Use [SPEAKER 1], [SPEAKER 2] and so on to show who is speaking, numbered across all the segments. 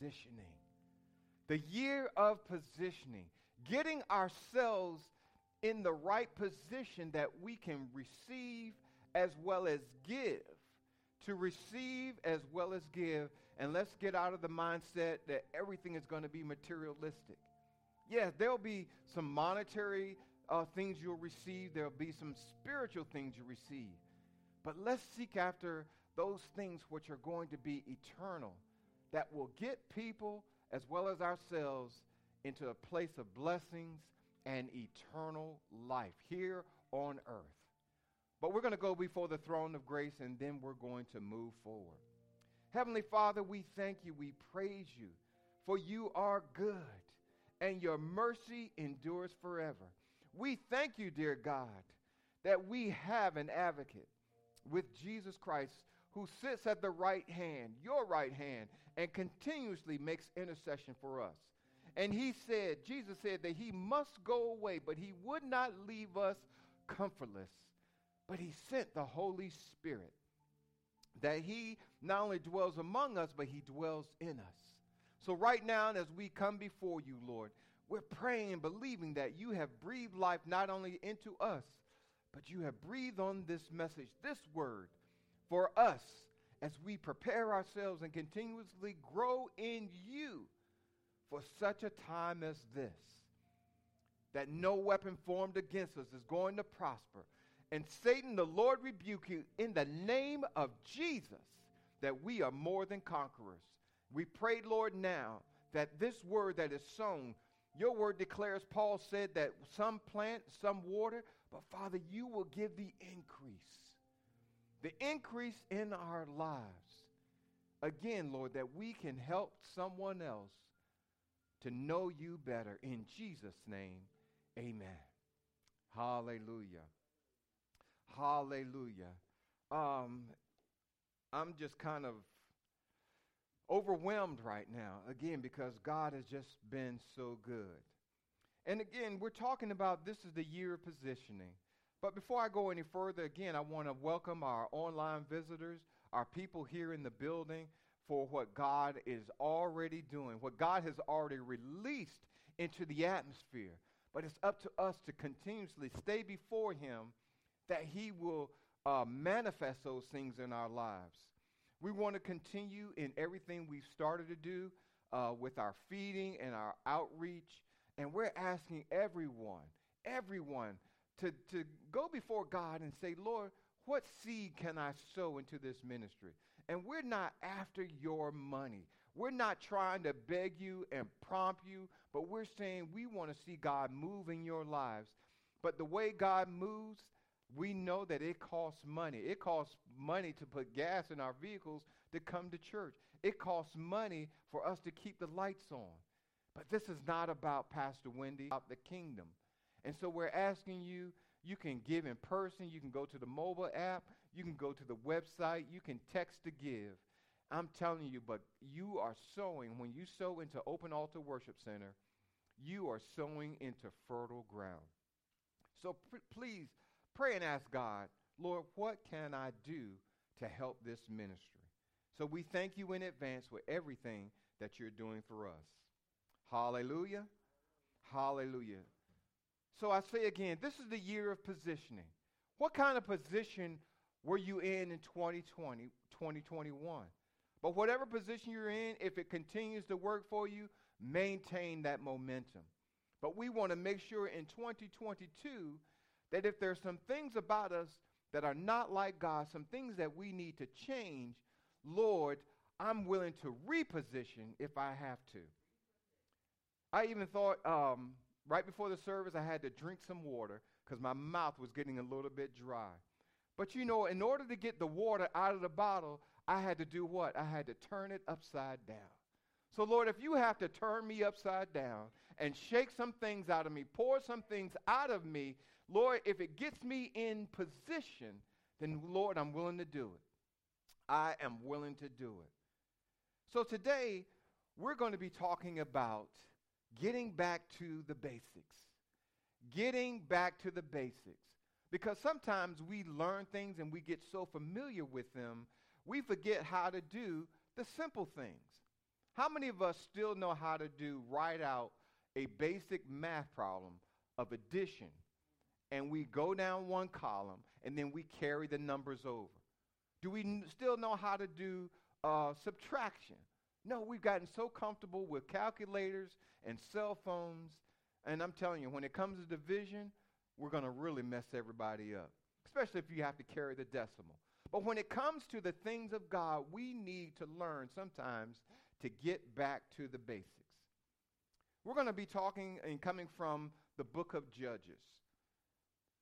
[SPEAKER 1] positioning. The year of positioning, getting ourselves in the right position that we can receive as well as give. To receive as well as give. And let's get out of the mindset that everything is going to be materialistic. Yes, there'll be some monetary uh, things you'll receive, there'll be some spiritual things you receive. But let's seek after those things which are going to be eternal, that will get people as well as ourselves into a place of blessings and eternal life here on earth. But we're going to go before the throne of grace and then we're going to move forward. Heavenly Father, we thank you, we praise you, for you are good and your mercy endures forever. We thank you, dear God, that we have an advocate with Jesus Christ who sits at the right hand, your right hand, and continuously makes intercession for us. And he said, Jesus said that he must go away, but he would not leave us comfortless. But he sent the Holy Spirit that he not only dwells among us, but he dwells in us. So, right now, as we come before you, Lord, we're praying and believing that you have breathed life not only into us, but you have breathed on this message, this word, for us as we prepare ourselves and continuously grow in you for such a time as this. That no weapon formed against us is going to prosper. And Satan, the Lord rebuke you in the name of Jesus, that we are more than conquerors. We pray, Lord, now that this word that is sown your word declares, Paul said, that some plant, some water, but Father, you will give the increase. The increase in our lives. Again, Lord, that we can help someone else to know you better. In Jesus' name, amen. Hallelujah. Hallelujah. Um, I'm just kind of overwhelmed right now, again, because God has just been so good. And again, we're talking about this is the year of positioning. But before I go any further, again, I want to welcome our online visitors, our people here in the building for what God is already doing, what God has already released into the atmosphere. But it's up to us to continuously stay before Him that He will uh, manifest those things in our lives. We want to continue in everything we've started to do uh, with our feeding and our outreach. And we're asking everyone, everyone, to, to go before God and say, Lord, what seed can I sow into this ministry? And we're not after your money. We're not trying to beg you and prompt you, but we're saying we want to see God move in your lives. But the way God moves, we know that it costs money. It costs money to put gas in our vehicles to come to church. It costs money for us to keep the lights on. But this is not about Pastor Wendy, about the kingdom. And so we're asking you, you can give in person, you can go to the mobile app, you can go to the website, you can text to give. I'm telling you, but you are sowing, when you sow into Open Altar Worship Center, you are sowing into fertile ground. So pr- please Pray and ask God, Lord, what can I do to help this ministry? So we thank you in advance for everything that you're doing for us. Hallelujah. Hallelujah. So I say again, this is the year of positioning. What kind of position were you in in 2020, 2021? But whatever position you're in, if it continues to work for you, maintain that momentum. But we want to make sure in 2022 that if there's some things about us that are not like God, some things that we need to change, Lord, I'm willing to reposition if I have to. I even thought um, right before the service I had to drink some water because my mouth was getting a little bit dry. But you know, in order to get the water out of the bottle, I had to do what? I had to turn it upside down. So, Lord, if you have to turn me upside down and shake some things out of me, pour some things out of me, Lord, if it gets me in position, then, Lord, I'm willing to do it. I am willing to do it. So, today, we're going to be talking about getting back to the basics. Getting back to the basics. Because sometimes we learn things and we get so familiar with them, we forget how to do the simple things. How many of us still know how to do, write out a basic math problem of addition, and we go down one column and then we carry the numbers over? Do we n- still know how to do uh, subtraction? No, we've gotten so comfortable with calculators and cell phones. And I'm telling you, when it comes to division, we're going to really mess everybody up, especially if you have to carry the decimal. But when it comes to the things of God, we need to learn sometimes to get back to the basics. We're going to be talking and coming from the book of Judges.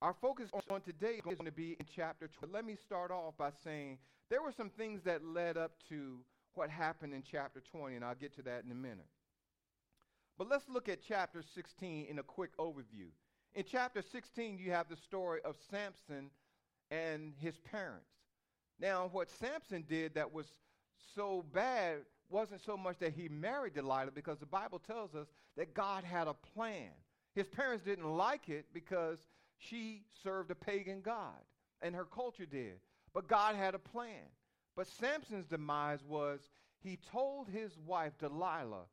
[SPEAKER 1] Our focus on today is going to be in chapter 2. Let me start off by saying there were some things that led up to what happened in chapter 20, and I'll get to that in a minute. But let's look at chapter 16 in a quick overview. In chapter 16, you have the story of Samson and his parents. Now, what Samson did that was so bad wasn't so much that he married Delilah, because the Bible tells us that God had a plan. His parents didn't like it because she served a pagan God, and her culture did. But God had a plan. But Samson's demise was he told his wife Delilah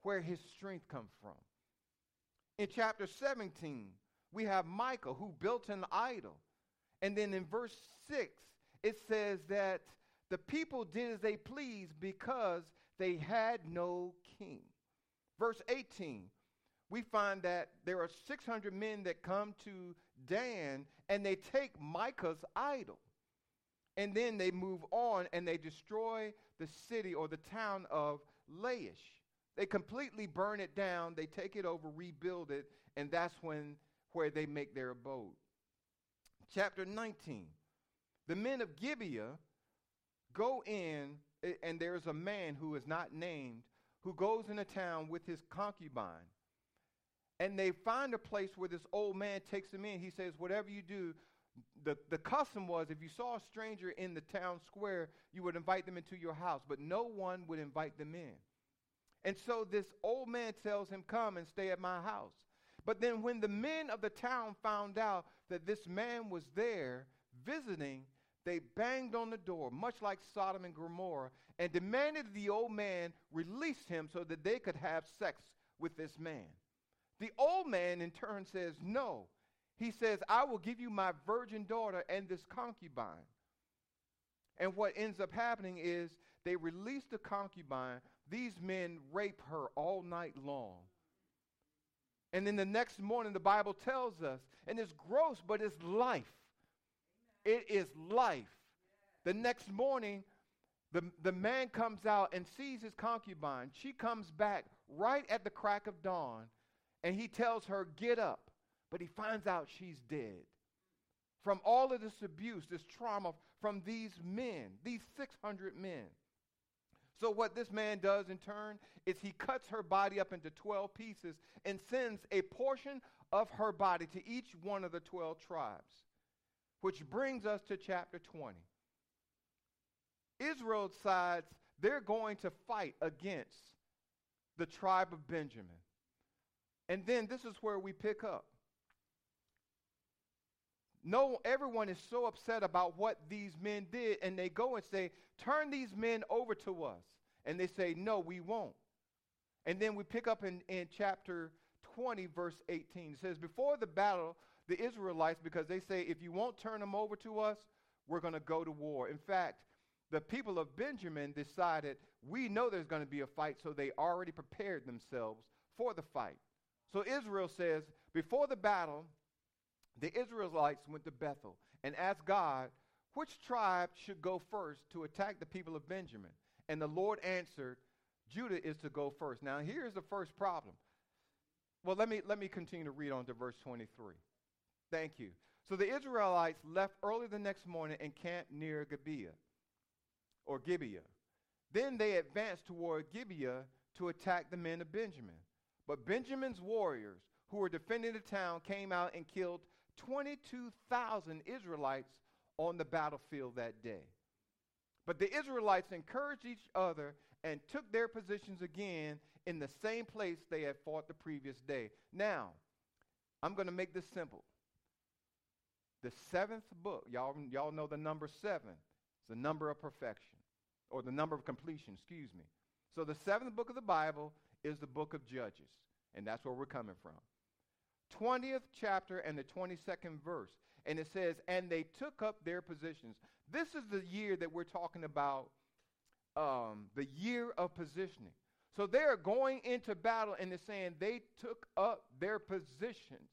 [SPEAKER 1] where his strength comes from. In chapter 17, we have Michal who built an idol. And then in verse 6, it says that the people did as they pleased because they had no king. Verse 18, we find that there are 600 men that come to Dan and they take Micah's idol. And then they move on and they destroy the city or the town of Laish. They completely burn it down, they take it over, rebuild it, and that's when where they make their abode. Chapter 19. The men of Gibeah go in, and there's a man who is not named who goes in a town with his concubine. And they find a place where this old man takes them in. He says, Whatever you do, the, the custom was if you saw a stranger in the town square, you would invite them into your house, but no one would invite them in. And so this old man tells him, Come and stay at my house. But then when the men of the town found out that this man was there visiting, they banged on the door, much like Sodom and Gomorrah, and demanded the old man release him so that they could have sex with this man. The old man, in turn, says, No. He says, I will give you my virgin daughter and this concubine. And what ends up happening is they release the concubine. These men rape her all night long. And then the next morning, the Bible tells us, and it's gross, but it's life. It is life. The next morning, the, the man comes out and sees his concubine. She comes back right at the crack of dawn, and he tells her, Get up but he finds out she's dead. From all of this abuse, this trauma from these men, these 600 men. So, what this man does in turn is he cuts her body up into 12 pieces and sends a portion of her body to each one of the 12 tribes, which brings us to chapter 20. Israel decides they're going to fight against the tribe of Benjamin. And then this is where we pick up. No, everyone is so upset about what these men did, and they go and say, Turn these men over to us. And they say, No, we won't. And then we pick up in, in chapter 20, verse 18. It says, Before the battle, the Israelites, because they say, If you won't turn them over to us, we're going to go to war. In fact, the people of Benjamin decided, We know there's going to be a fight, so they already prepared themselves for the fight. So Israel says, Before the battle, the Israelites went to Bethel and asked God, which tribe should go first to attack the people of Benjamin? And the Lord answered, Judah is to go first. Now, here's the first problem. Well, let me, let me continue to read on to verse 23. Thank you. So the Israelites left early the next morning and camped near Gibeah, or Gibeah. Then they advanced toward Gibeah to attack the men of Benjamin. But Benjamin's warriors, who were defending the town, came out and killed 22,000 Israelites on the battlefield that day. But the Israelites encouraged each other and took their positions again in the same place they had fought the previous day. Now, I'm going to make this simple. The seventh book, y'all, y'all know the number seven. It's the number of perfection, or the number of completion, excuse me. So the seventh book of the Bible is the book of Judges, and that's where we're coming from. 20th chapter and the 22nd verse. And it says, And they took up their positions. This is the year that we're talking about, um, the year of positioning. So they're going into battle and they're saying they took up their positions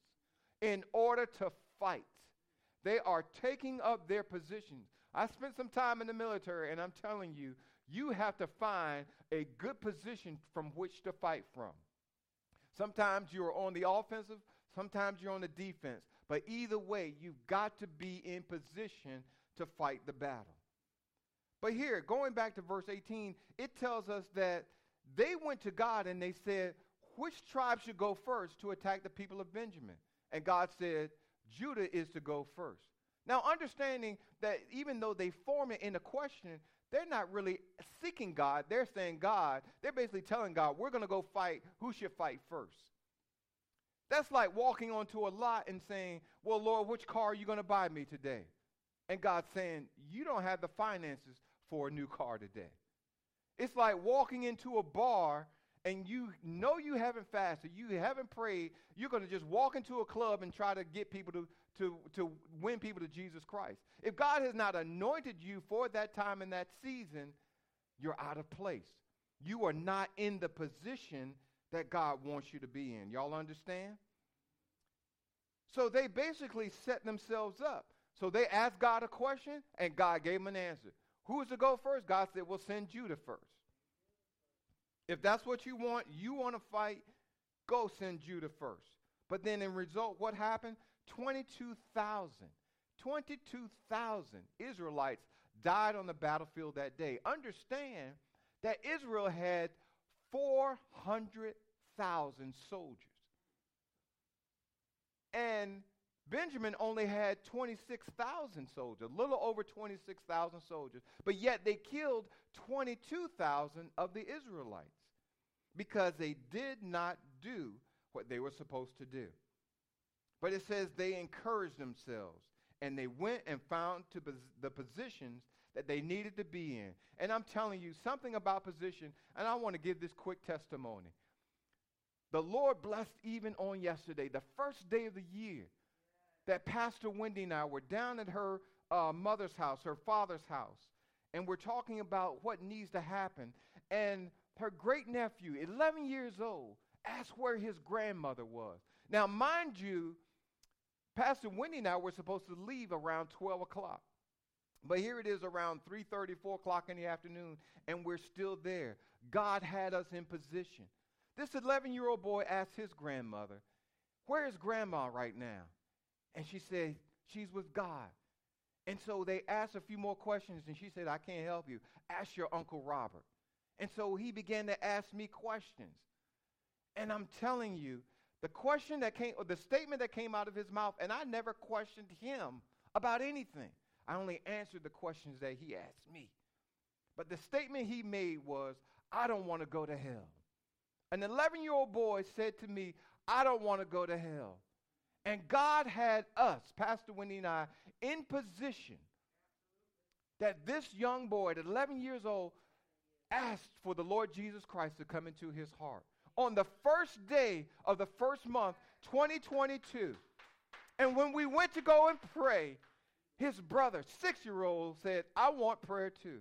[SPEAKER 1] in order to fight. They are taking up their positions. I spent some time in the military and I'm telling you, you have to find a good position from which to fight from. Sometimes you're on the offensive, sometimes you're on the defense. But either way, you've got to be in position to fight the battle. But here, going back to verse 18, it tells us that they went to God and they said, Which tribe should go first to attack the people of Benjamin? And God said, Judah is to go first. Now, understanding that even though they form it in a question, they're not really seeking God. They're saying, God, they're basically telling God, we're going to go fight. Who should fight first? That's like walking onto a lot and saying, Well, Lord, which car are you going to buy me today? And God saying, You don't have the finances for a new car today. It's like walking into a bar and you know you haven't fasted, you haven't prayed, you're going to just walk into a club and try to get people to, to, to win people to Jesus Christ. If God has not anointed you for that time and that season, you're out of place. You are not in the position that God wants you to be in. Y'all understand? So they basically set themselves up. So they asked God a question, and God gave them an answer. Who is to go first? God said, We'll send Judah first. If that's what you want, you want to fight, go send Judah first. But then in result, what happened? 22,000. 22,000 Israelites died on the battlefield that day. Understand that Israel had 400,000 soldiers. And Benjamin only had 26,000 soldiers, a little over 26,000 soldiers, but yet they killed 22,000 of the Israelites because they did not do what they were supposed to do. But it says they encouraged themselves and they went and found to pos- the positions that they needed to be in. And I'm telling you something about position, and I want to give this quick testimony. The Lord blessed even on yesterday, the first day of the year, that Pastor Wendy and I were down at her uh, mother's house, her father's house, and we're talking about what needs to happen. And her great nephew, 11 years old, asked where his grandmother was. Now, mind you, Pastor Wendy and I were supposed to leave around 12 o'clock. But here it is around 3:30, 4 o'clock in the afternoon, and we're still there. God had us in position. This 11-year-old boy asked his grandmother, Where is grandma right now? And she said, She's with God. And so they asked a few more questions, and she said, I can't help you. Ask your Uncle Robert. And so he began to ask me questions. And I'm telling you, the question that came, or the statement that came out of his mouth, and I never questioned him about anything. I only answered the questions that he asked me. But the statement he made was, I don't want to go to hell. An 11 year old boy said to me, I don't want to go to hell. And God had us, Pastor Wendy and I, in position that this young boy at 11 years old asked for the Lord Jesus Christ to come into his heart. On the first day of the first month, 2022. And when we went to go and pray, his brother, six year old, said, I want prayer too.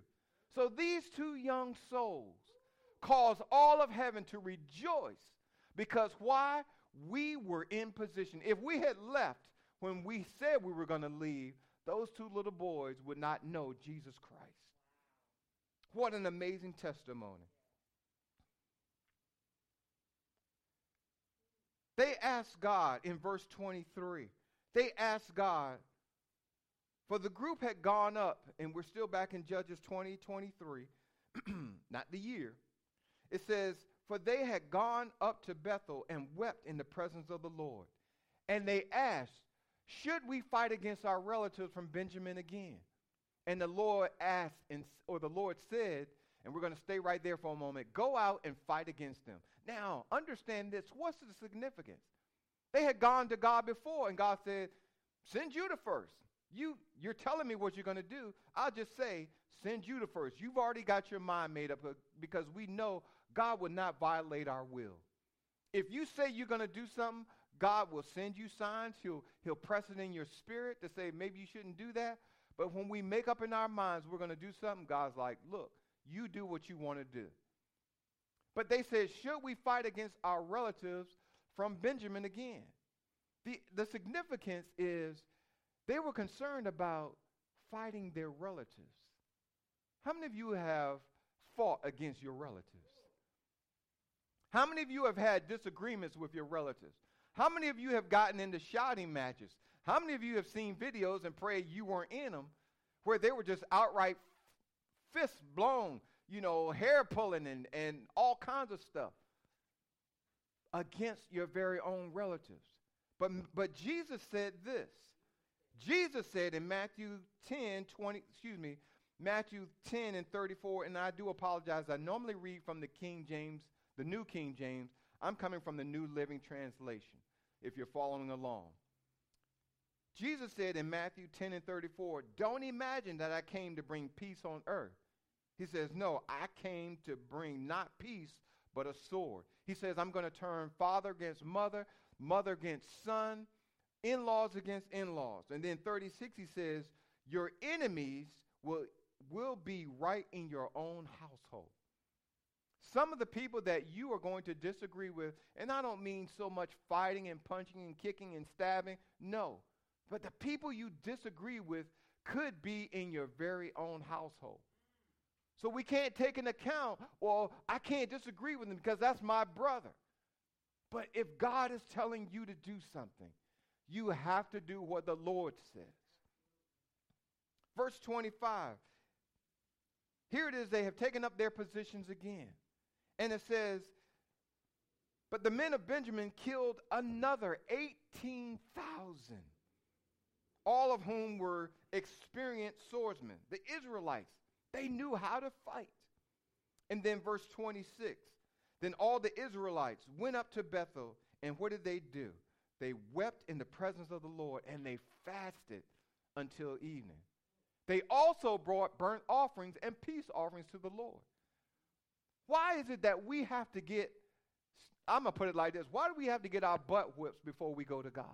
[SPEAKER 1] So these two young souls caused all of heaven to rejoice because why? We were in position. If we had left when we said we were going to leave, those two little boys would not know Jesus Christ. What an amazing testimony. They asked God in verse 23, they asked God, for the group had gone up, and we're still back in Judges 20, 23, not the year. It says, For they had gone up to Bethel and wept in the presence of the Lord. And they asked, Should we fight against our relatives from Benjamin again? And the Lord asked, and, or the Lord said, and we're going to stay right there for a moment go out and fight against them. Now, understand this. What's the significance? They had gone to God before, and God said, Send Judah first. You, you're telling me what you're going to do. I'll just say, send Judah first. You've already got your mind made up uh, because we know God will not violate our will. If you say you're going to do something, God will send you signs. He'll, he'll press it in your spirit to say maybe you shouldn't do that. But when we make up in our minds we're going to do something, God's like, look, you do what you want to do. But they said, should we fight against our relatives from Benjamin again? The, the significance is they were concerned about fighting their relatives. How many of you have fought against your relatives? How many of you have had disagreements with your relatives? How many of you have gotten into shouting matches? How many of you have seen videos and prayed you weren't in them where they were just outright fists blown, you know, hair pulling and, and all kinds of stuff against your very own relatives? But, but Jesus said this. Jesus said in Matthew 10, 20, excuse me, Matthew 10 and 34, and I do apologize. I normally read from the King James, the New King James. I'm coming from the New Living Translation, if you're following along. Jesus said in Matthew 10 and 34, Don't imagine that I came to bring peace on earth. He says, No, I came to bring not peace, but a sword. He says, I'm going to turn father against mother, mother against son, in laws against in laws. And then 36, he says, Your enemies will, will be right in your own household. Some of the people that you are going to disagree with, and I don't mean so much fighting and punching and kicking and stabbing, no. But the people you disagree with could be in your very own household. So we can't take an account, well, I can't disagree with them because that's my brother. But if God is telling you to do something, you have to do what the Lord says. Verse 25. Here it is, they have taken up their positions again. And it says, But the men of Benjamin killed another 18,000 all of whom were experienced swordsmen. The Israelites, they knew how to fight. And then verse 26 Then all the Israelites went up to Bethel, and what did they do? They wept in the presence of the Lord, and they fasted until evening. They also brought burnt offerings and peace offerings to the Lord. Why is it that we have to get, I'm going to put it like this, why do we have to get our butt whips before we go to God?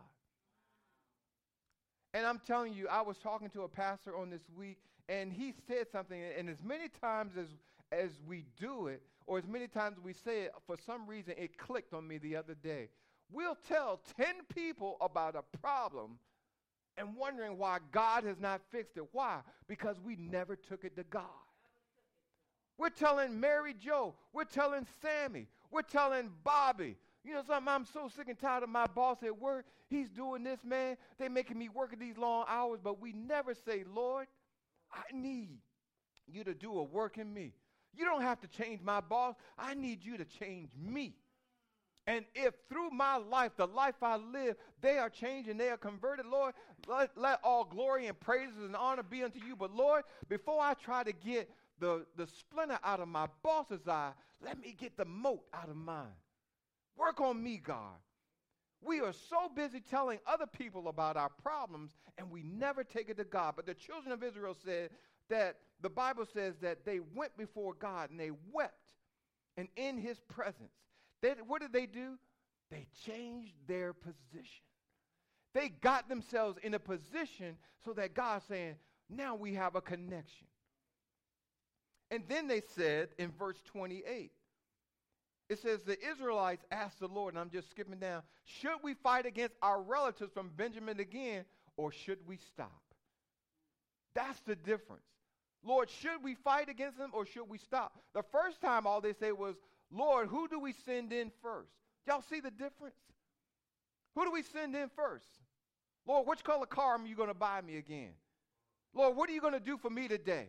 [SPEAKER 1] And I'm telling you, I was talking to a pastor on this week, and he said something, and as many times as, as we do it, or as many times we say it, for some reason it clicked on me the other day. We'll tell 10 people about a problem and wondering why God has not fixed it. Why? Because we never took it to God. We're telling Mary Joe, we're telling Sammy, we're telling Bobby, you know something? I'm so sick and tired of my boss at work. He's doing this, man. They're making me work these long hours, but we never say, Lord, I need you to do a work in me. You don't have to change my boss. I need you to change me. And if through my life, the life I live, they are changed and they are converted, Lord, let, let all glory and praises and honor be unto you. But Lord, before I try to get the, the splinter out of my boss's eye, let me get the mote out of mine. Work on me, God. We are so busy telling other people about our problems and we never take it to God. But the children of Israel said that the Bible says that they went before God and they wept and in his presence. They, what did they do? They changed their position. They got themselves in a position so that God's saying, now we have a connection. And then they said in verse 28, it says the Israelites asked the Lord, and I'm just skipping down, should we fight against our relatives from Benjamin again, or should we stop? That's the difference. Lord, should we fight against them or should we stop? The first time all they say was, Lord, who do we send in first? Y'all see the difference? Who do we send in first? Lord, which color car are you going to buy me again? Lord, what are you going to do for me today?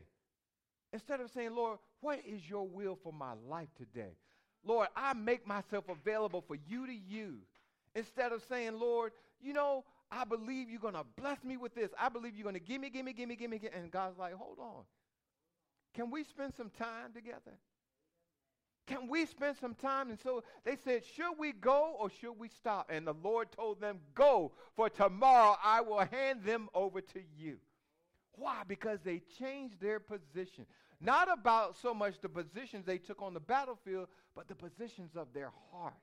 [SPEAKER 1] Instead of saying, Lord, what is your will for my life today? Lord, I make myself available for you to use. Instead of saying, Lord, you know, I believe you're going to bless me with this. I believe you're going to give me, give me, give me, give me. And God's like, hold on. Can we spend some time together? Can we spend some time? And so they said, Should we go or should we stop? And the Lord told them, Go, for tomorrow I will hand them over to you. Why? Because they changed their position. Not about so much the positions they took on the battlefield, but the positions of their heart.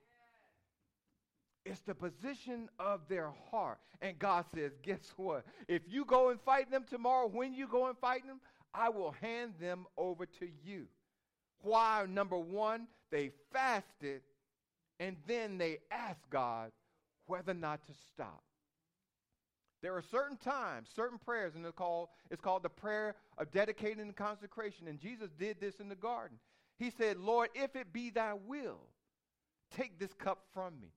[SPEAKER 1] It's the position of their heart. And God says, guess what? If you go and fight them tomorrow, when you go and fight them, I will hand them over to you. Why? Number one, they fasted and then they asked God whether or not to stop. There are certain times, certain prayers, and it's called, it's called the prayer of dedicating and consecration. And Jesus did this in the garden. He said, Lord, if it be thy will, take this cup from me.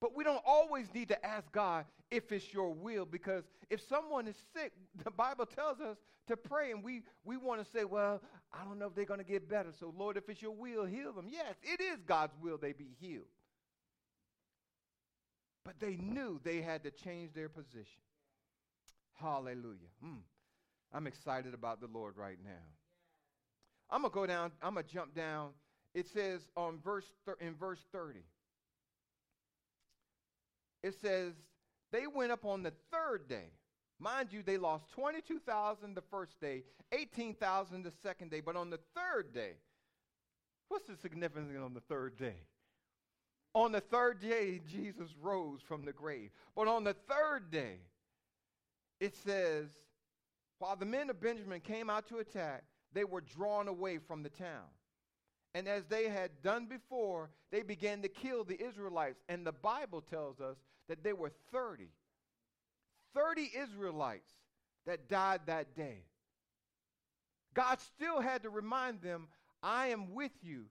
[SPEAKER 1] But we don't always need to ask God if it's your will because if someone is sick, the Bible tells us to pray and we, we want to say, well, I don't know if they're going to get better. So, Lord, if it's your will, heal them. Yes, it is God's will they be healed. But they knew they had to change their position. Hallelujah. Mm. I'm excited about the Lord right now. I'm going to go down, I'm going to jump down. It says on verse thir- in verse 30 it says they went up on the third day. Mind you, they lost 22,000 the first day, 18,000 the second day, but on the third day, what's the significance on the third day? On the third day, Jesus rose from the grave. But on the third day, it says, while the men of Benjamin came out to attack, they were drawn away from the town. And as they had done before, they began to kill the Israelites. And the Bible tells us that there were 30. 30 Israelites that died that day. God still had to remind them, I am with you,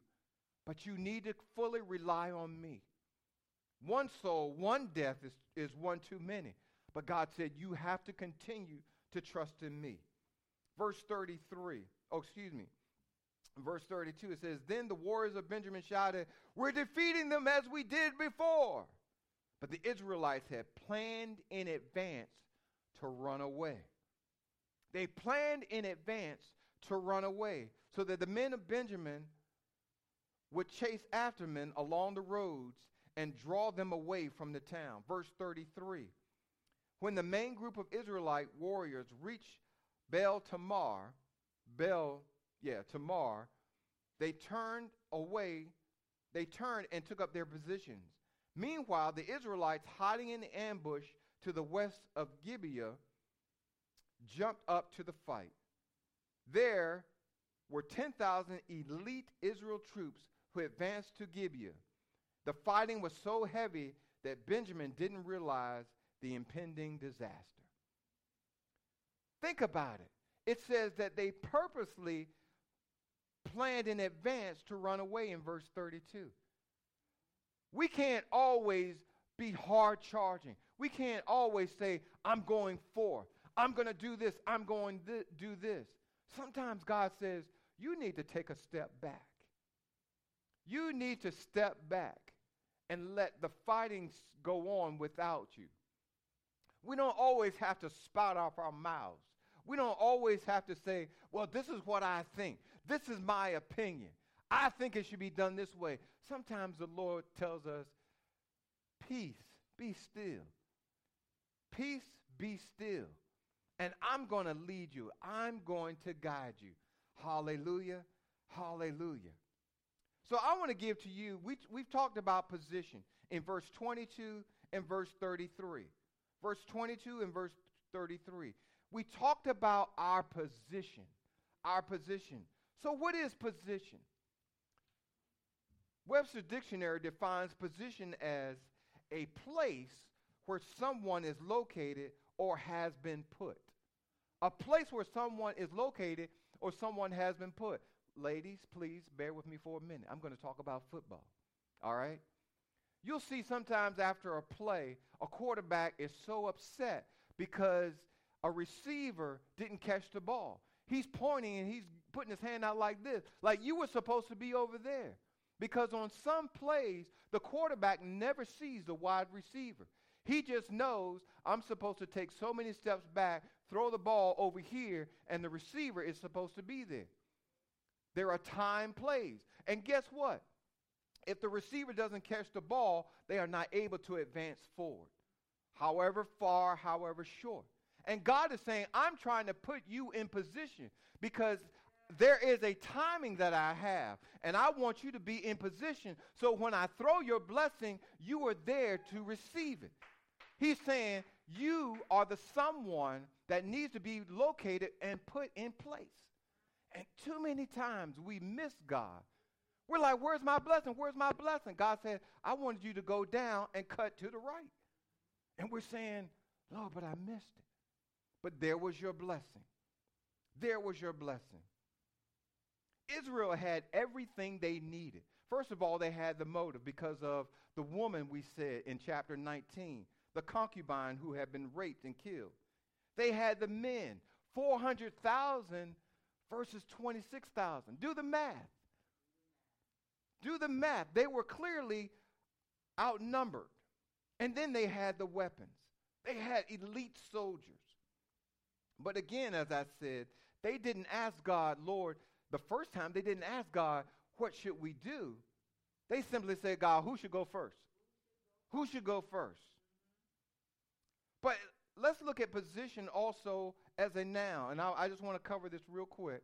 [SPEAKER 1] but you need to fully rely on me. One soul, one death is, is one too many. But God said, You have to continue to trust in me. Verse 33, oh, excuse me, verse 32, it says, Then the warriors of Benjamin shouted, We're defeating them as we did before. But the Israelites had planned in advance to run away. They planned in advance to run away so that the men of Benjamin would chase after men along the roads and draw them away from the town. Verse 33. When the main group of Israelite warriors reached Baal Tamar, Baal yeah, Tamar, they turned away, they turned and took up their positions. Meanwhile, the Israelites hiding in the ambush to the west of Gibeah jumped up to the fight. There were 10,000 elite Israel troops who advanced to Gibeah. The fighting was so heavy that Benjamin didn't realize the impending disaster. Think about it. It says that they purposely planned in advance to run away in verse 32. We can't always be hard charging. We can't always say, I'm going forth. I'm going to do this. I'm going to do this. Sometimes God says, you need to take a step back. You need to step back and let the fighting go on without you. We don't always have to spout off our mouths. We don't always have to say, well, this is what I think. This is my opinion. I think it should be done this way. Sometimes the Lord tells us, peace, be still. Peace, be still. And I'm going to lead you. I'm going to guide you. Hallelujah. Hallelujah. So I want to give to you, we, we've talked about position in verse 22 and verse 33. Verse 22 and verse 33. We talked about our position. Our position. So, what is position? Webster Dictionary defines position as a place where someone is located or has been put. A place where someone is located or someone has been put. Ladies, please bear with me for a minute. I'm going to talk about football. All right? You'll see sometimes after a play, a quarterback is so upset because a receiver didn't catch the ball. He's pointing and he's putting his hand out like this, like you were supposed to be over there. Because on some plays, the quarterback never sees the wide receiver. He just knows I'm supposed to take so many steps back, throw the ball over here, and the receiver is supposed to be there. There are time plays. And guess what? If the receiver doesn't catch the ball, they are not able to advance forward, however far, however short. And God is saying, I'm trying to put you in position because there is a timing that I have, and I want you to be in position so when I throw your blessing, you are there to receive it. He's saying, You are the someone that needs to be located and put in place. And too many times we miss God. We're like, Where's my blessing? Where's my blessing? God said, I wanted you to go down and cut to the right. And we're saying, Lord, but I missed it. But there was your blessing. There was your blessing. Israel had everything they needed. First of all, they had the motive because of the woman we said in chapter 19, the concubine who had been raped and killed. They had the men, 400,000 versus 26,000. Do the math. Do the math. They were clearly outnumbered. And then they had the weapons. They had elite soldiers. But again, as I said, they didn't ask God, Lord, the first time they didn't ask God, what should we do? They simply said, God, who should go first? Who should go first? But let's look at position also as a noun. And I, I just want to cover this real quick.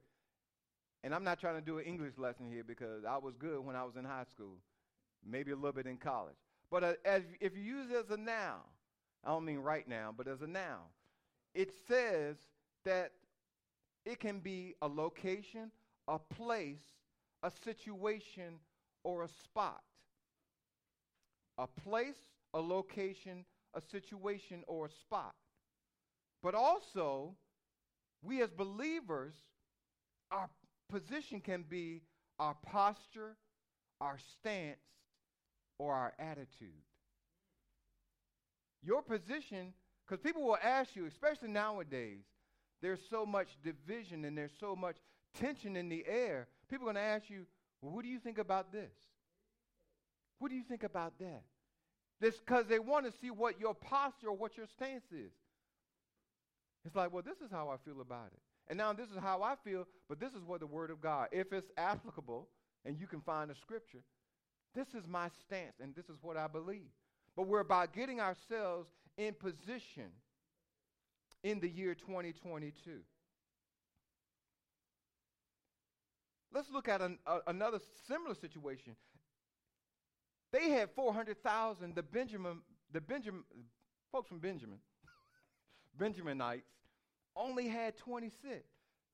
[SPEAKER 1] And I'm not trying to do an English lesson here because I was good when I was in high school, maybe a little bit in college. But uh, as, if you use it as a noun, I don't mean right now, but as a noun, it says that it can be a location, a place, a situation, or a spot. A place, a location, a situation, or a spot. But also, we as believers, our position can be our posture, our stance, or our attitude. Your position, because people will ask you, especially nowadays, there's so much division and there's so much tension in the air, people are going to ask you, well, what do you think about this? What do you think about that? Because they want to see what your posture or what your stance is. It's like, well, this is how I feel about it. And now this is how I feel, but this is what the Word of God, if it's applicable and you can find a scripture, this is my stance and this is what I believe. But we're about getting ourselves in position in the year 2022. Let's look at an, uh, another similar situation. They had 400,000, the Benjamin, the Benjamin, folks from Benjamin, Benjaminites, only had 26.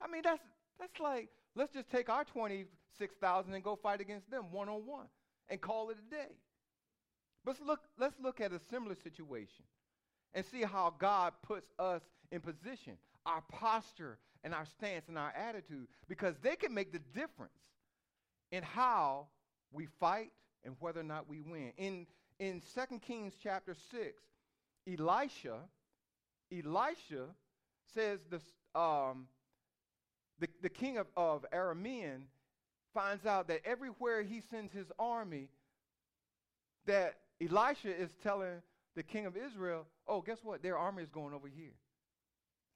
[SPEAKER 1] I mean, that's, that's like, let's just take our 26,000 and go fight against them one on one and call it a day. But let's look, let's look at a similar situation and see how God puts us in position, our posture and our stance and our attitude, because they can make the difference in how we fight and whether or not we win. In, in 2 Kings chapter 6, Elisha, Elisha says this, um, the, the king of, of Aramean finds out that everywhere he sends his army, that Elisha is telling the king of Israel, oh, guess what? Their army is going over here.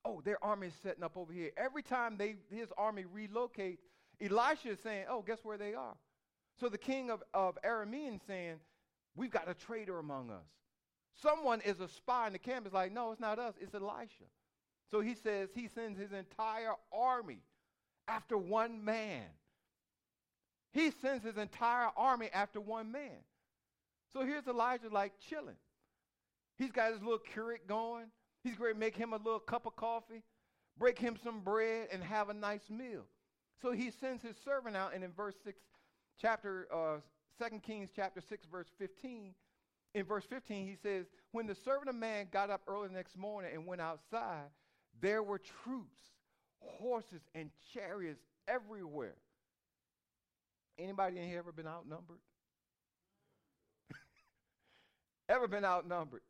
[SPEAKER 1] Oh, their army is setting up over here. Every time they his army relocates, Elisha is saying, oh, guess where they are? So the king of, of Aramean saying, we've got a traitor among us. Someone is a spy in the camp. Is like, no, it's not us. It's Elisha. So he says he sends his entire army after one man. He sends his entire army after one man. So here's Elijah like chilling. He's got his little Keurig going. He's going to make him a little cup of coffee, break him some bread, and have a nice meal. So he sends his servant out, and in verse 6, chapter uh, 2 Kings chapter 6, verse 15, in verse 15, he says, When the servant of man got up early the next morning and went outside, there were troops, horses, and chariots everywhere. Anybody in here ever been outnumbered? ever been outnumbered?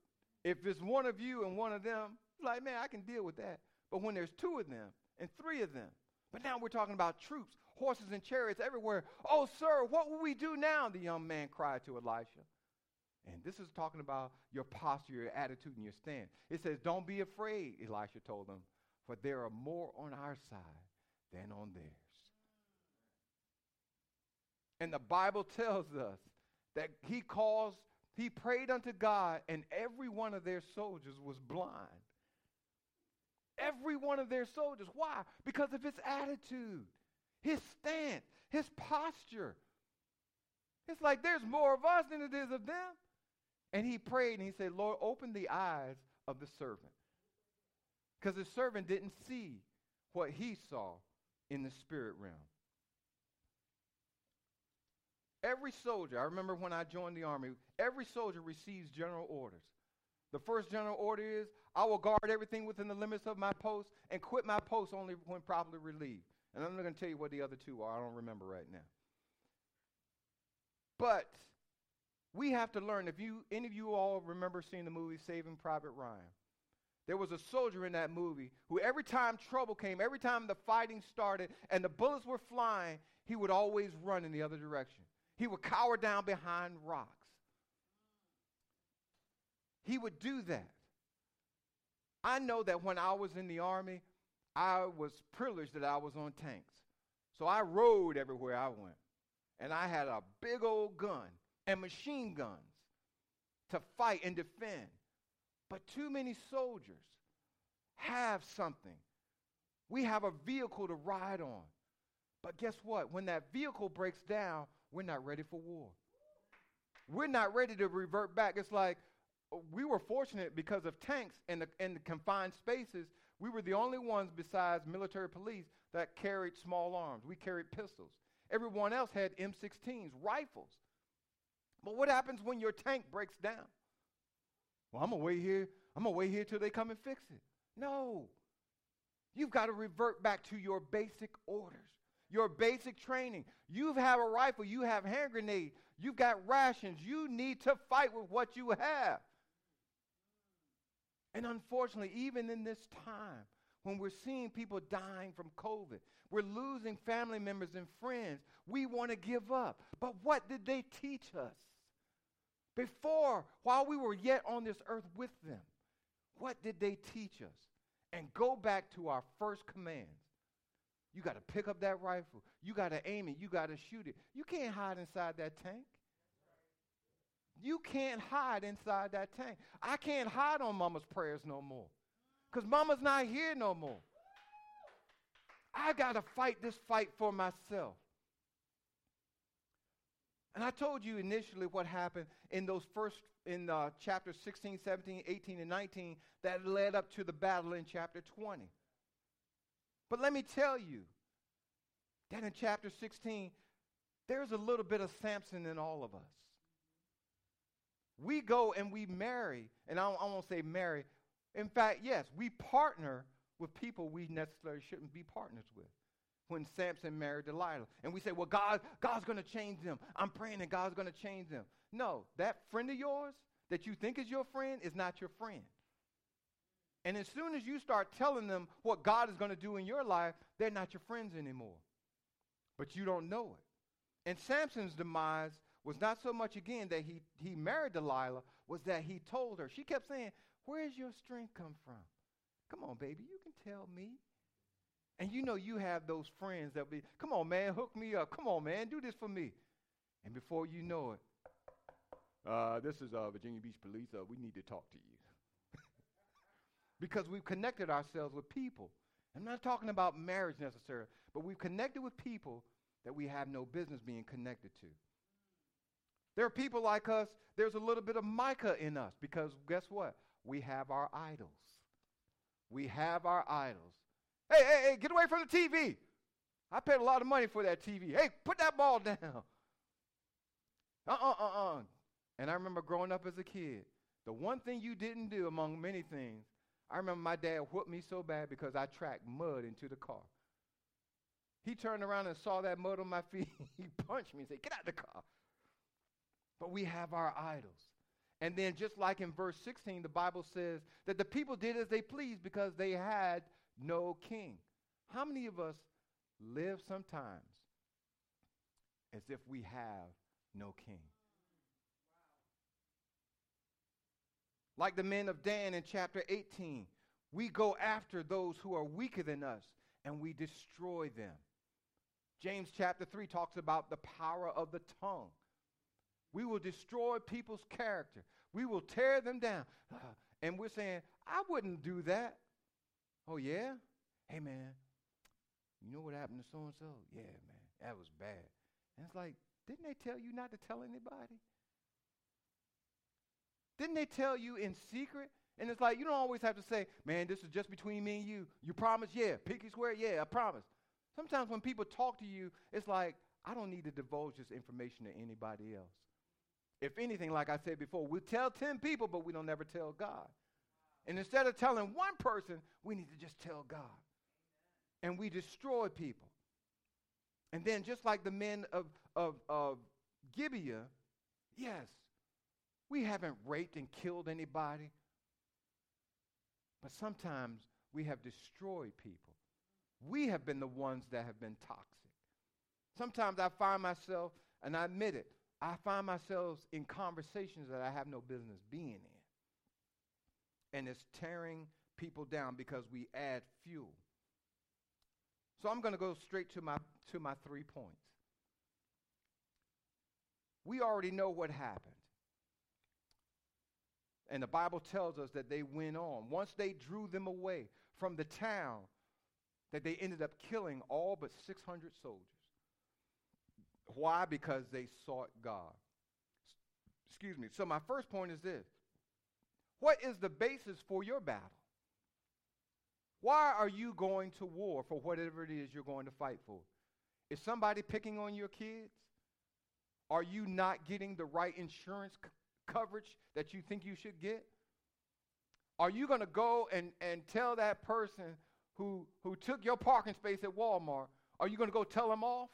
[SPEAKER 1] If it's one of you and one of them, like, man, I can deal with that. But when there's two of them and three of them, but now we're talking about troops, horses and chariots everywhere. Oh, sir, what will we do now? The young man cried to Elisha. And this is talking about your posture, your attitude, and your stand. It says, Don't be afraid, Elisha told them, for there are more on our side than on theirs. And the Bible tells us that he caused, he prayed unto God, and every one of their soldiers was blind. Every one of their soldiers. Why? Because of his attitude, his stance, his posture. It's like there's more of us than it is of them. And he prayed and he said, Lord, open the eyes of the servant. Because the servant didn't see what he saw in the spirit realm. Every soldier, I remember when I joined the army, every soldier receives general orders. The first general order is I will guard everything within the limits of my post and quit my post only when properly relieved. And I'm not going to tell you what the other two are. I don't remember right now. But we have to learn. If you any of you all remember seeing the movie Saving Private Ryan, there was a soldier in that movie who every time trouble came, every time the fighting started and the bullets were flying, he would always run in the other direction. He would cower down behind rocks. He would do that. I know that when I was in the army, I was privileged that I was on tanks. So I rode everywhere I went. And I had a big old gun and machine guns to fight and defend. But too many soldiers have something. We have a vehicle to ride on. But guess what? When that vehicle breaks down, we're not ready for war. We're not ready to revert back. It's like uh, we were fortunate because of tanks and the, and the confined spaces. We were the only ones besides military police that carried small arms. We carried pistols. Everyone else had M16s, rifles. But what happens when your tank breaks down? Well, I'm to wait here. I'm to wait here till they come and fix it. No. You've got to revert back to your basic orders, your basic training. You have a rifle, you have hand grenade, you've got rations. You need to fight with what you have. And unfortunately, even in this time, when we're seeing people dying from COVID, we're losing family members and friends, we want to give up. But what did they teach us? Before, while we were yet on this earth with them, what did they teach us? And go back to our first commands. You got to pick up that rifle. You got to aim it. You got to shoot it. You can't hide inside that tank. You can't hide inside that tank. I can't hide on mama's prayers no more because mama's not here no more. I got to fight this fight for myself. And I told you initially what happened in those first, in uh, chapter 16, 17, 18, and 19 that led up to the battle in chapter 20. But let me tell you that in chapter 16, there's a little bit of Samson in all of us. We go and we marry, and I, I won't say marry. In fact, yes, we partner with people we necessarily shouldn't be partners with when Samson married Delilah. And we say, well, God, God's going to change them. I'm praying that God's going to change them. No, that friend of yours that you think is your friend is not your friend. And as soon as you start telling them what God is going to do in your life, they're not your friends anymore. But you don't know it. And Samson's demise was not so much, again, that he, he married Delilah, was that he told her. She kept saying, Where's your strength come from? Come on, baby, you can tell me. And you know you have those friends that be, come on, man, hook me up. Come on, man, do this for me. And before you know it, uh, this is uh, Virginia Beach Police. Uh, we need to talk to you. because we've connected ourselves with people. I'm not talking about marriage necessarily, but we've connected with people that we have no business being connected to. There are people like us, there's a little bit of Micah in us because guess what? We have our idols. We have our idols. Hey, hey, hey, get away from the TV. I paid a lot of money for that TV. Hey, put that ball down. Uh uh uh uh. And I remember growing up as a kid, the one thing you didn't do among many things, I remember my dad whooped me so bad because I tracked mud into the car. He turned around and saw that mud on my feet. he punched me and said, Get out of the car. But we have our idols. And then, just like in verse 16, the Bible says that the people did as they pleased because they had no king. How many of us live sometimes as if we have no king? Like the men of Dan in chapter 18, we go after those who are weaker than us and we destroy them. James chapter 3 talks about the power of the tongue. We will destroy people's character. We will tear them down. And we're saying, I wouldn't do that. Oh, yeah? Hey, man, you know what happened to so and so? Yeah, man, that was bad. And it's like, didn't they tell you not to tell anybody? Didn't they tell you in secret? And it's like, you don't always have to say, man, this is just between me and you. You promise? Yeah. Pinky swear? Yeah, I promise. Sometimes when people talk to you, it's like, I don't need to divulge this information to anybody else. If anything, like I said before, we'll tell 10 people, but we don't ever tell God. And instead of telling one person, we need to just tell God. And we destroy people. And then, just like the men of, of, of Gibeah, yes, we haven't raped and killed anybody, but sometimes we have destroyed people. We have been the ones that have been toxic. Sometimes I find myself, and I admit it, I find myself in conversations that I have no business being in. And it's tearing people down because we add fuel. So I'm going to go straight to my, to my three points. We already know what happened. And the Bible tells us that they went on. Once they drew them away from the town, that they ended up killing all but 600 soldiers. Why? Because they sought God. Excuse me. So, my first point is this What is the basis for your battle? Why are you going to war for whatever it is you're going to fight for? Is somebody picking on your kids? Are you not getting the right insurance c- coverage that you think you should get? Are you going to go and, and tell that person who, who took your parking space at Walmart, are you going to go tell them off?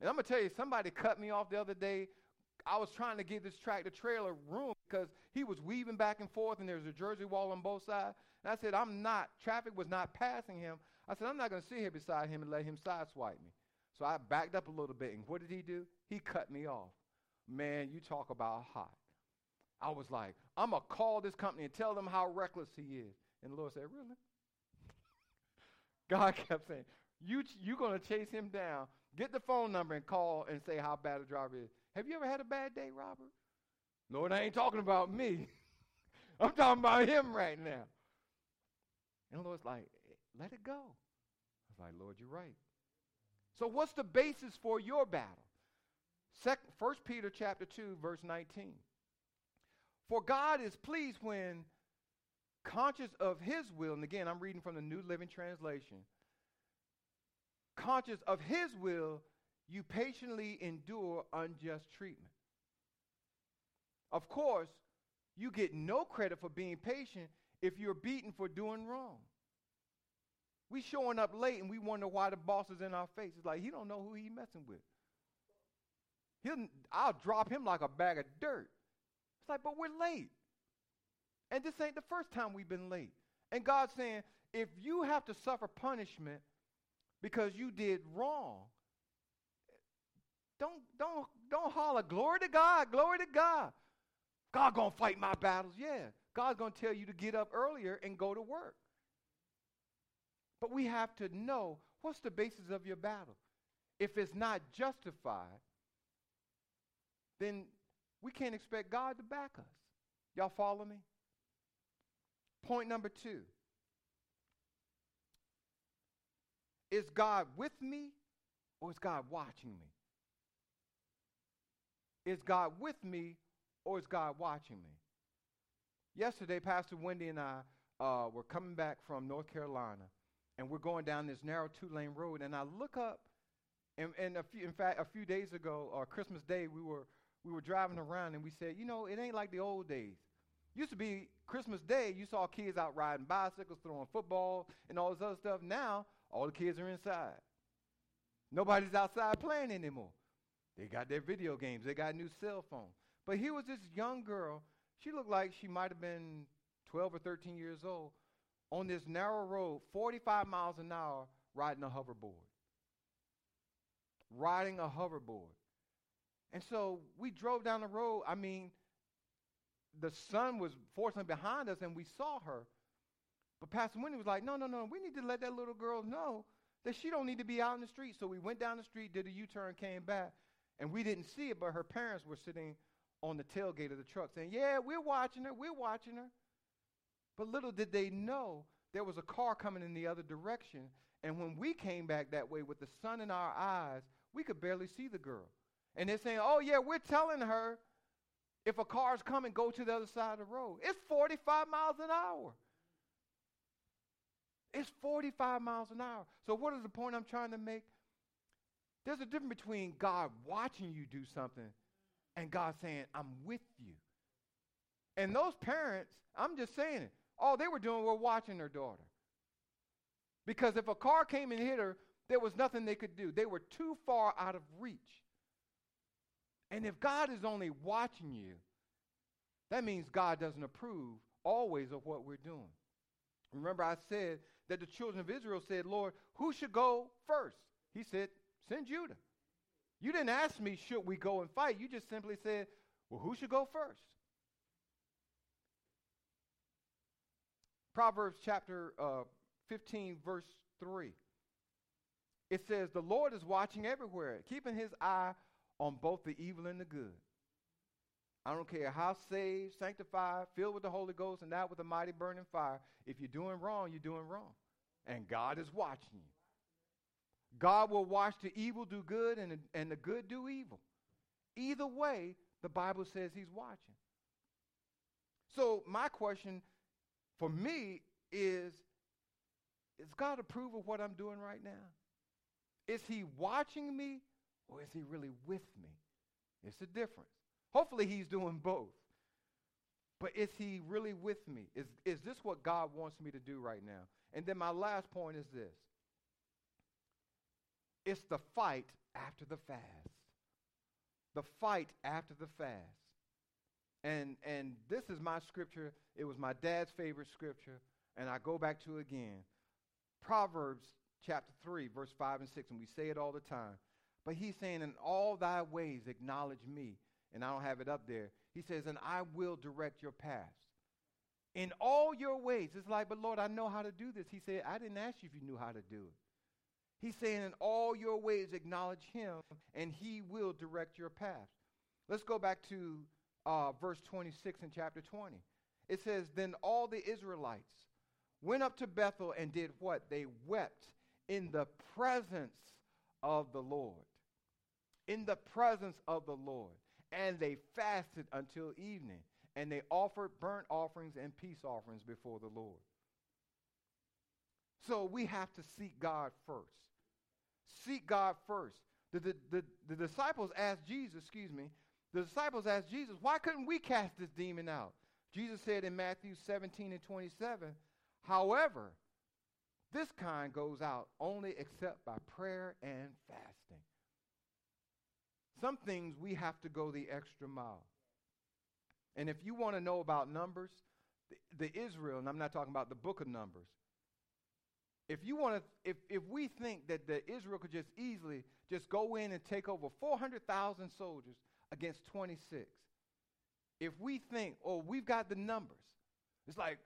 [SPEAKER 1] And I'm going to tell you, somebody cut me off the other day. I was trying to get this tractor trailer room because he was weaving back and forth and there's a Jersey wall on both sides. And I said, I'm not, traffic was not passing him. I said, I'm not going to sit here beside him and let him sideswipe me. So I backed up a little bit. And what did he do? He cut me off. Man, you talk about hot. I was like, I'm going to call this company and tell them how reckless he is. And the Lord said, Really? God kept saying, you, you're going to chase him down. Get the phone number and call and say how bad a driver is. Have you ever had a bad day, Robert? Lord, I ain't talking about me. I'm talking about him right now. And the Lord's like, let it go. I was like, Lord, you're right. So what's the basis for your battle? Second, 1 Peter chapter 2, verse 19. For God is pleased when conscious of his will, and again, I'm reading from the New Living Translation, conscious of his will, you patiently endure unjust treatment. Of course, you get no credit for being patient if you're beaten for doing wrong. We showing up late and we wonder why the boss is in our face. It's like he don't know who he messing with. He'll, I'll drop him like a bag of dirt. It's like, but we're late. And this ain't the first time we've been late. And God's saying, if you have to suffer punishment because you did wrong, don't don't don't holler, glory to God, glory to God. God gonna fight my battles. Yeah. God's gonna tell you to get up earlier and go to work. But we have to know what's the basis of your battle. If it's not justified, then we can't expect God to back us. Y'all follow me? Point number two Is God with me or is God watching me? Is God with me or is God watching me? Yesterday, Pastor Wendy and I uh, were coming back from North Carolina, and we're going down this narrow two-lane road, and I look up, and, and a few, in fact, a few days ago, or Christmas Day, we were we were driving around, and we said, you know, it ain't like the old days. Used to be Christmas Day, you saw kids out riding bicycles, throwing football, and all this other stuff. Now, all the kids are inside. Nobody's outside playing anymore. They got their video games, they got new cell phones. But here was this young girl. She looked like she might have been 12 or 13 years old on this narrow road, 45 miles an hour, riding a hoverboard. Riding a hoverboard. And so we drove down the road. I mean, the sun was fortunately behind us and we saw her. But Pastor Wendy was like, no, no, no, we need to let that little girl know that she don't need to be out in the street. So we went down the street, did a U-turn, came back, and we didn't see it, but her parents were sitting on the tailgate of the truck saying, yeah, we're watching her, we're watching her. But little did they know there was a car coming in the other direction. And when we came back that way with the sun in our eyes, we could barely see the girl. And they're saying, oh, yeah, we're telling her if a car's coming, go to the other side of the road. It's 45 miles an hour. It's 45 miles an hour. So, what is the point I'm trying to make? There's a difference between God watching you do something and God saying, I'm with you. And those parents, I'm just saying it, all they were doing were watching their daughter. Because if a car came and hit her, there was nothing they could do. They were too far out of reach. And if God is only watching you, that means God doesn't approve always of what we're doing. Remember, I said that the children of Israel said, Lord, who should go first? He said, Send Judah. You didn't ask me, should we go and fight? You just simply said, well, who should go first? Proverbs chapter uh, 15, verse 3. It says, The Lord is watching everywhere, keeping his eye on both the evil and the good. I don't care how saved, sanctified, filled with the Holy Ghost, and that with a mighty burning fire. If you're doing wrong, you're doing wrong. And God is watching you. God will watch the evil do good and, and the good do evil. Either way, the Bible says he's watching. So, my question for me is Is God approve of what I'm doing right now? Is he watching me or is he really with me? It's a difference. Hopefully, he's doing both. But is he really with me? Is, is this what God wants me to do right now? And then my last point is this it's the fight after the fast. The fight after the fast. And and this is my scripture. It was my dad's favorite scripture, and I go back to again. Proverbs chapter 3, verse 5 and 6, and we say it all the time. But he's saying, In all thy ways acknowledge me. And I don't have it up there. He says, And I will direct your paths. In all your ways. It's like, but Lord, I know how to do this. He said, I didn't ask you if you knew how to do it. He's saying, in all your ways, acknowledge him, and he will direct your path. Let's go back to uh, verse 26 in chapter 20. It says, Then all the Israelites went up to Bethel and did what? They wept in the presence of the Lord. In the presence of the Lord. And they fasted until evening, and they offered burnt offerings and peace offerings before the Lord. So we have to seek God first. Seek God first. The, the, the, the disciples asked Jesus, excuse me, the disciples asked Jesus, why couldn't we cast this demon out? Jesus said in Matthew 17 and 27, however, this kind goes out only except by prayer and fasting. Some things we have to go the extra mile. And if you want to know about numbers, the, the Israel, and I'm not talking about the book of Numbers, if you want to, if, if we think that the Israel could just easily just go in and take over 400,000 soldiers against 26, if we think, oh, we've got the numbers, it's like,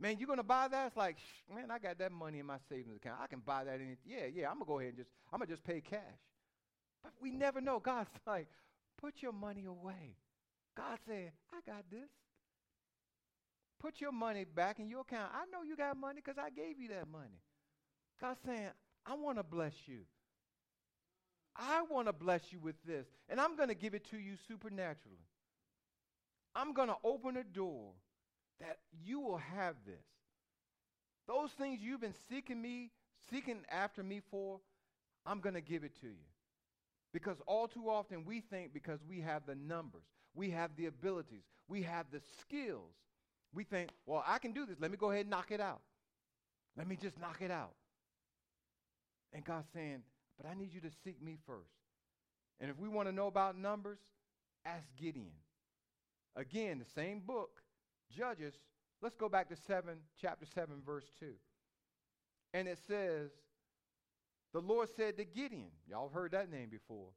[SPEAKER 1] man, you're going to buy that? It's like, man, I got that money in my savings account. I can buy that. Yeah, yeah, I'm going to go ahead and just, I'm going to just pay cash. But we never know. God's like, put your money away. God said, I got this. Put your money back in your account. I know you got money because I gave you that money. God saying, I want to bless you. I want to bless you with this, and I'm going to give it to you supernaturally. I'm going to open a door that you will have this. Those things you've been seeking me, seeking after me for, I'm going to give it to you. Because all too often we think because we have the numbers, we have the abilities, we have the skills, we think, well, I can do this. Let me go ahead and knock it out. Let me just knock it out. And God's saying, but I need you to seek me first. And if we want to know about numbers, ask Gideon. Again, the same book, Judges. Let's go back to 7, chapter 7, verse 2. And it says, The Lord said to Gideon, y'all heard that name before,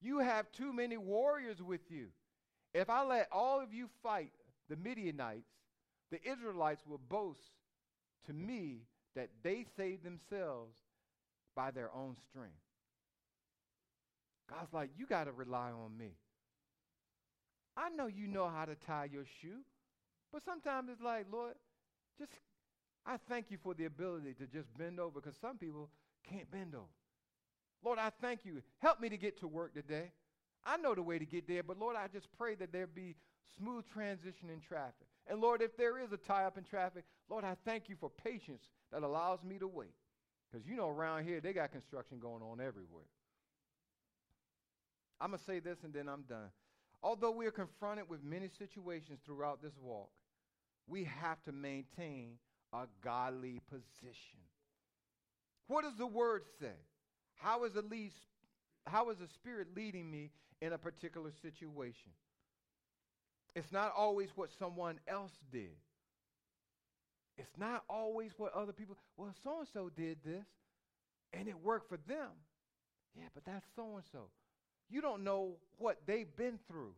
[SPEAKER 1] You have too many warriors with you. If I let all of you fight the Midianites, the Israelites will boast to me that they saved themselves by their own strength. God's like, you got to rely on me. I know you know how to tie your shoe, but sometimes it's like, Lord, just, I thank you for the ability to just bend over because some people can't bend over. Lord, I thank you. Help me to get to work today. I know the way to get there, but Lord, I just pray that there be smooth transition in traffic. And Lord, if there is a tie up in traffic, Lord, I thank you for patience that allows me to wait. Because you know, around here, they got construction going on everywhere. I'm going to say this and then I'm done. Although we are confronted with many situations throughout this walk, we have to maintain a godly position. What does the word say? How is the lead, how is the spirit leading me in a particular situation? It's not always what someone else did. It's not always what other people, well, so and so did this and it worked for them. Yeah, but that's so and so. You don't know what they've been through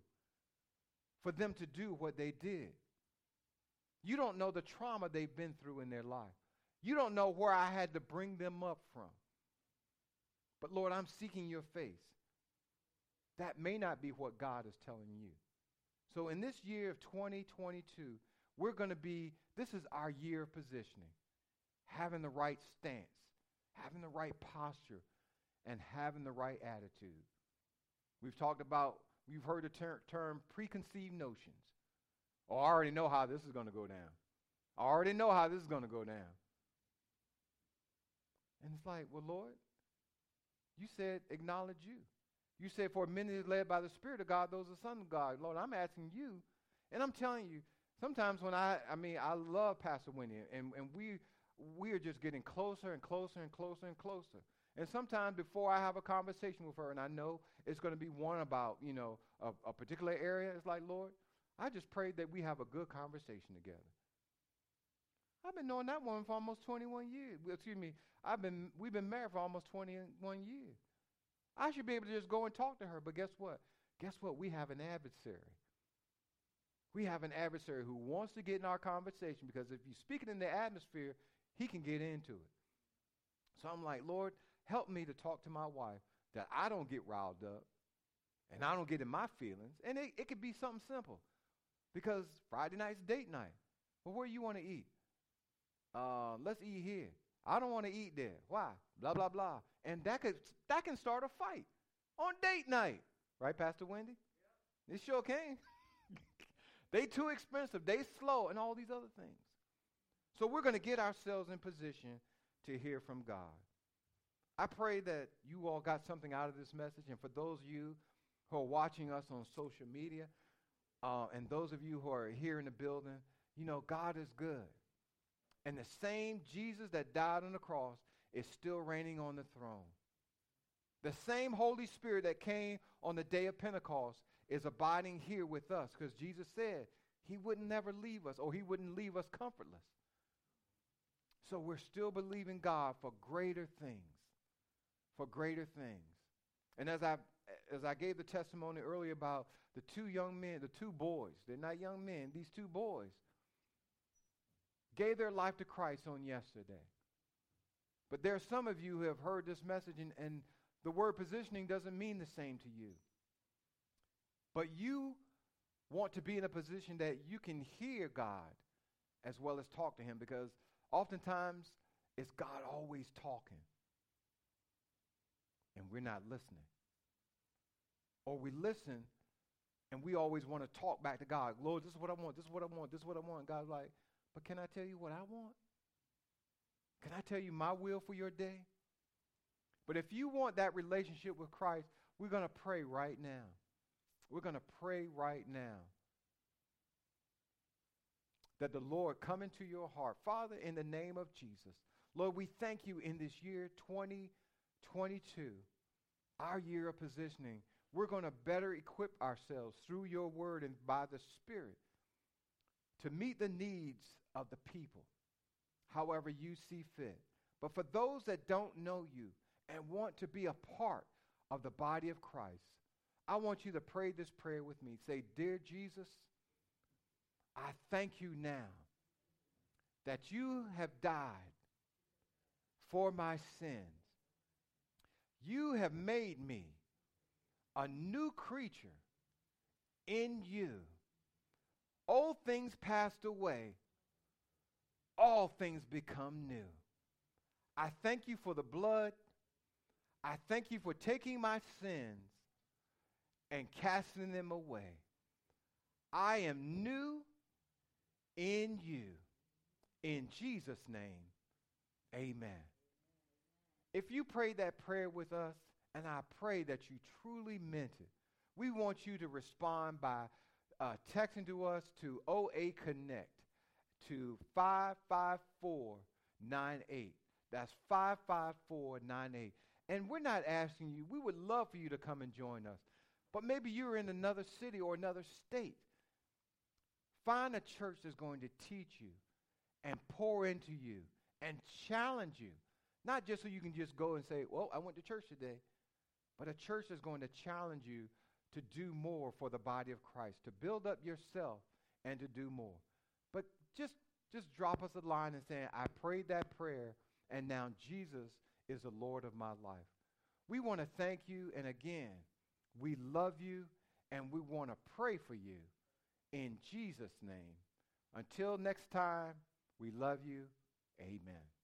[SPEAKER 1] for them to do what they did. You don't know the trauma they've been through in their life. You don't know where I had to bring them up from. But Lord, I'm seeking your face. That may not be what God is telling you. So in this year of 2022, we're going to be, this is our year of positioning, having the right stance, having the right posture, and having the right attitude. We've talked about, we've heard the ter- term preconceived notions. Oh, I already know how this is going to go down. I already know how this is going to go down. And it's like, well, Lord, you said acknowledge you. You said for minute is led by the Spirit of God, those are sons of God. Lord, I'm asking you, and I'm telling you, sometimes when I, I mean, I love Pastor Winnie, and, and we, we are just getting closer and closer and closer and closer. And sometimes before I have a conversation with her, and I know it's going to be one about, you know, a, a particular area, it's like, Lord, I just pray that we have a good conversation together. I've been knowing that woman for almost 21 years. Excuse me, I've been, we've been married for almost 21 years. I should be able to just go and talk to her, but guess what? Guess what? We have an adversary. We have an adversary who wants to get in our conversation because if you speak it in the atmosphere, he can get into it. So I'm like, Lord, help me to talk to my wife that I don't get riled up and I don't get in my feelings. And it, it could be something simple because Friday night's date night. Well, where do you want to eat? Uh, let's eat here. I don't want to eat there. Why? Blah blah blah. And that could that can start a fight on date night, right, Pastor Wendy? Yeah. It sure can. they too expensive. They slow, and all these other things. So we're going to get ourselves in position to hear from God. I pray that you all got something out of this message. And for those of you who are watching us on social media, uh, and those of you who are here in the building, you know, God is good. And the same Jesus that died on the cross is still reigning on the throne. The same Holy Spirit that came on the day of Pentecost is abiding here with us because Jesus said he wouldn't never leave us or he wouldn't leave us comfortless. So we're still believing God for greater things for greater things. And as I as I gave the testimony earlier about the two young men, the two boys, they're not young men, these two boys gave their life to Christ on yesterday. But there are some of you who have heard this message, and, and the word positioning doesn't mean the same to you. But you want to be in a position that you can hear God as well as talk to Him because oftentimes it's God always talking and we're not listening. Or we listen and we always want to talk back to God. Lord, this is what I want. This is what I want. This is what I want. God's like, but can I tell you what I want? Can I tell you my will for your day? But if you want that relationship with Christ, we're going to pray right now. We're going to pray right now that the Lord come into your heart. Father, in the name of Jesus, Lord, we thank you in this year 2022 our year of positioning, we're going to better equip ourselves through your word and by the Spirit to meet the needs of the people, however you see fit. But for those that don't know you and want to be a part of the body of Christ, I want you to pray this prayer with me. Say, Dear Jesus, I thank you now that you have died for my sins you have made me a new creature in you. Old things passed away. all things become new. I thank you for the blood. I thank you for taking my sins and casting them away. I am new in you. In Jesus' name, amen. If you prayed that prayer with us, and I pray that you truly meant it, we want you to respond by uh, texting to us to OA Connect to 55498. That's 55498. And we're not asking you, we would love for you to come and join us. But maybe you're in another city or another state. Find a church that's going to teach you and pour into you and challenge you. Not just so you can just go and say, Well, I went to church today, but a church that's going to challenge you to do more for the body of Christ, to build up yourself and to do more. But just just drop us a line and saying, I prayed that prayer, and now Jesus is the Lord of my life. We want to thank you, and again, we love you, and we want to pray for you in Jesus' name. Until next time, we love you. Amen.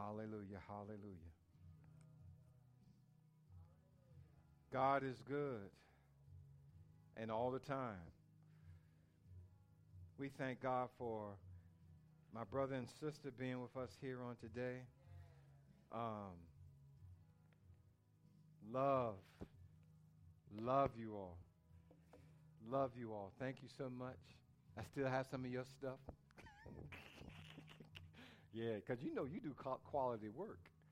[SPEAKER 1] Hallelujah, hallelujah. God is good and all the time. We thank God for my brother and sister being with us here on today. Um, love, love you all. Love you all. Thank you so much. I still have some of your stuff. Yeah, because you know you do quality work.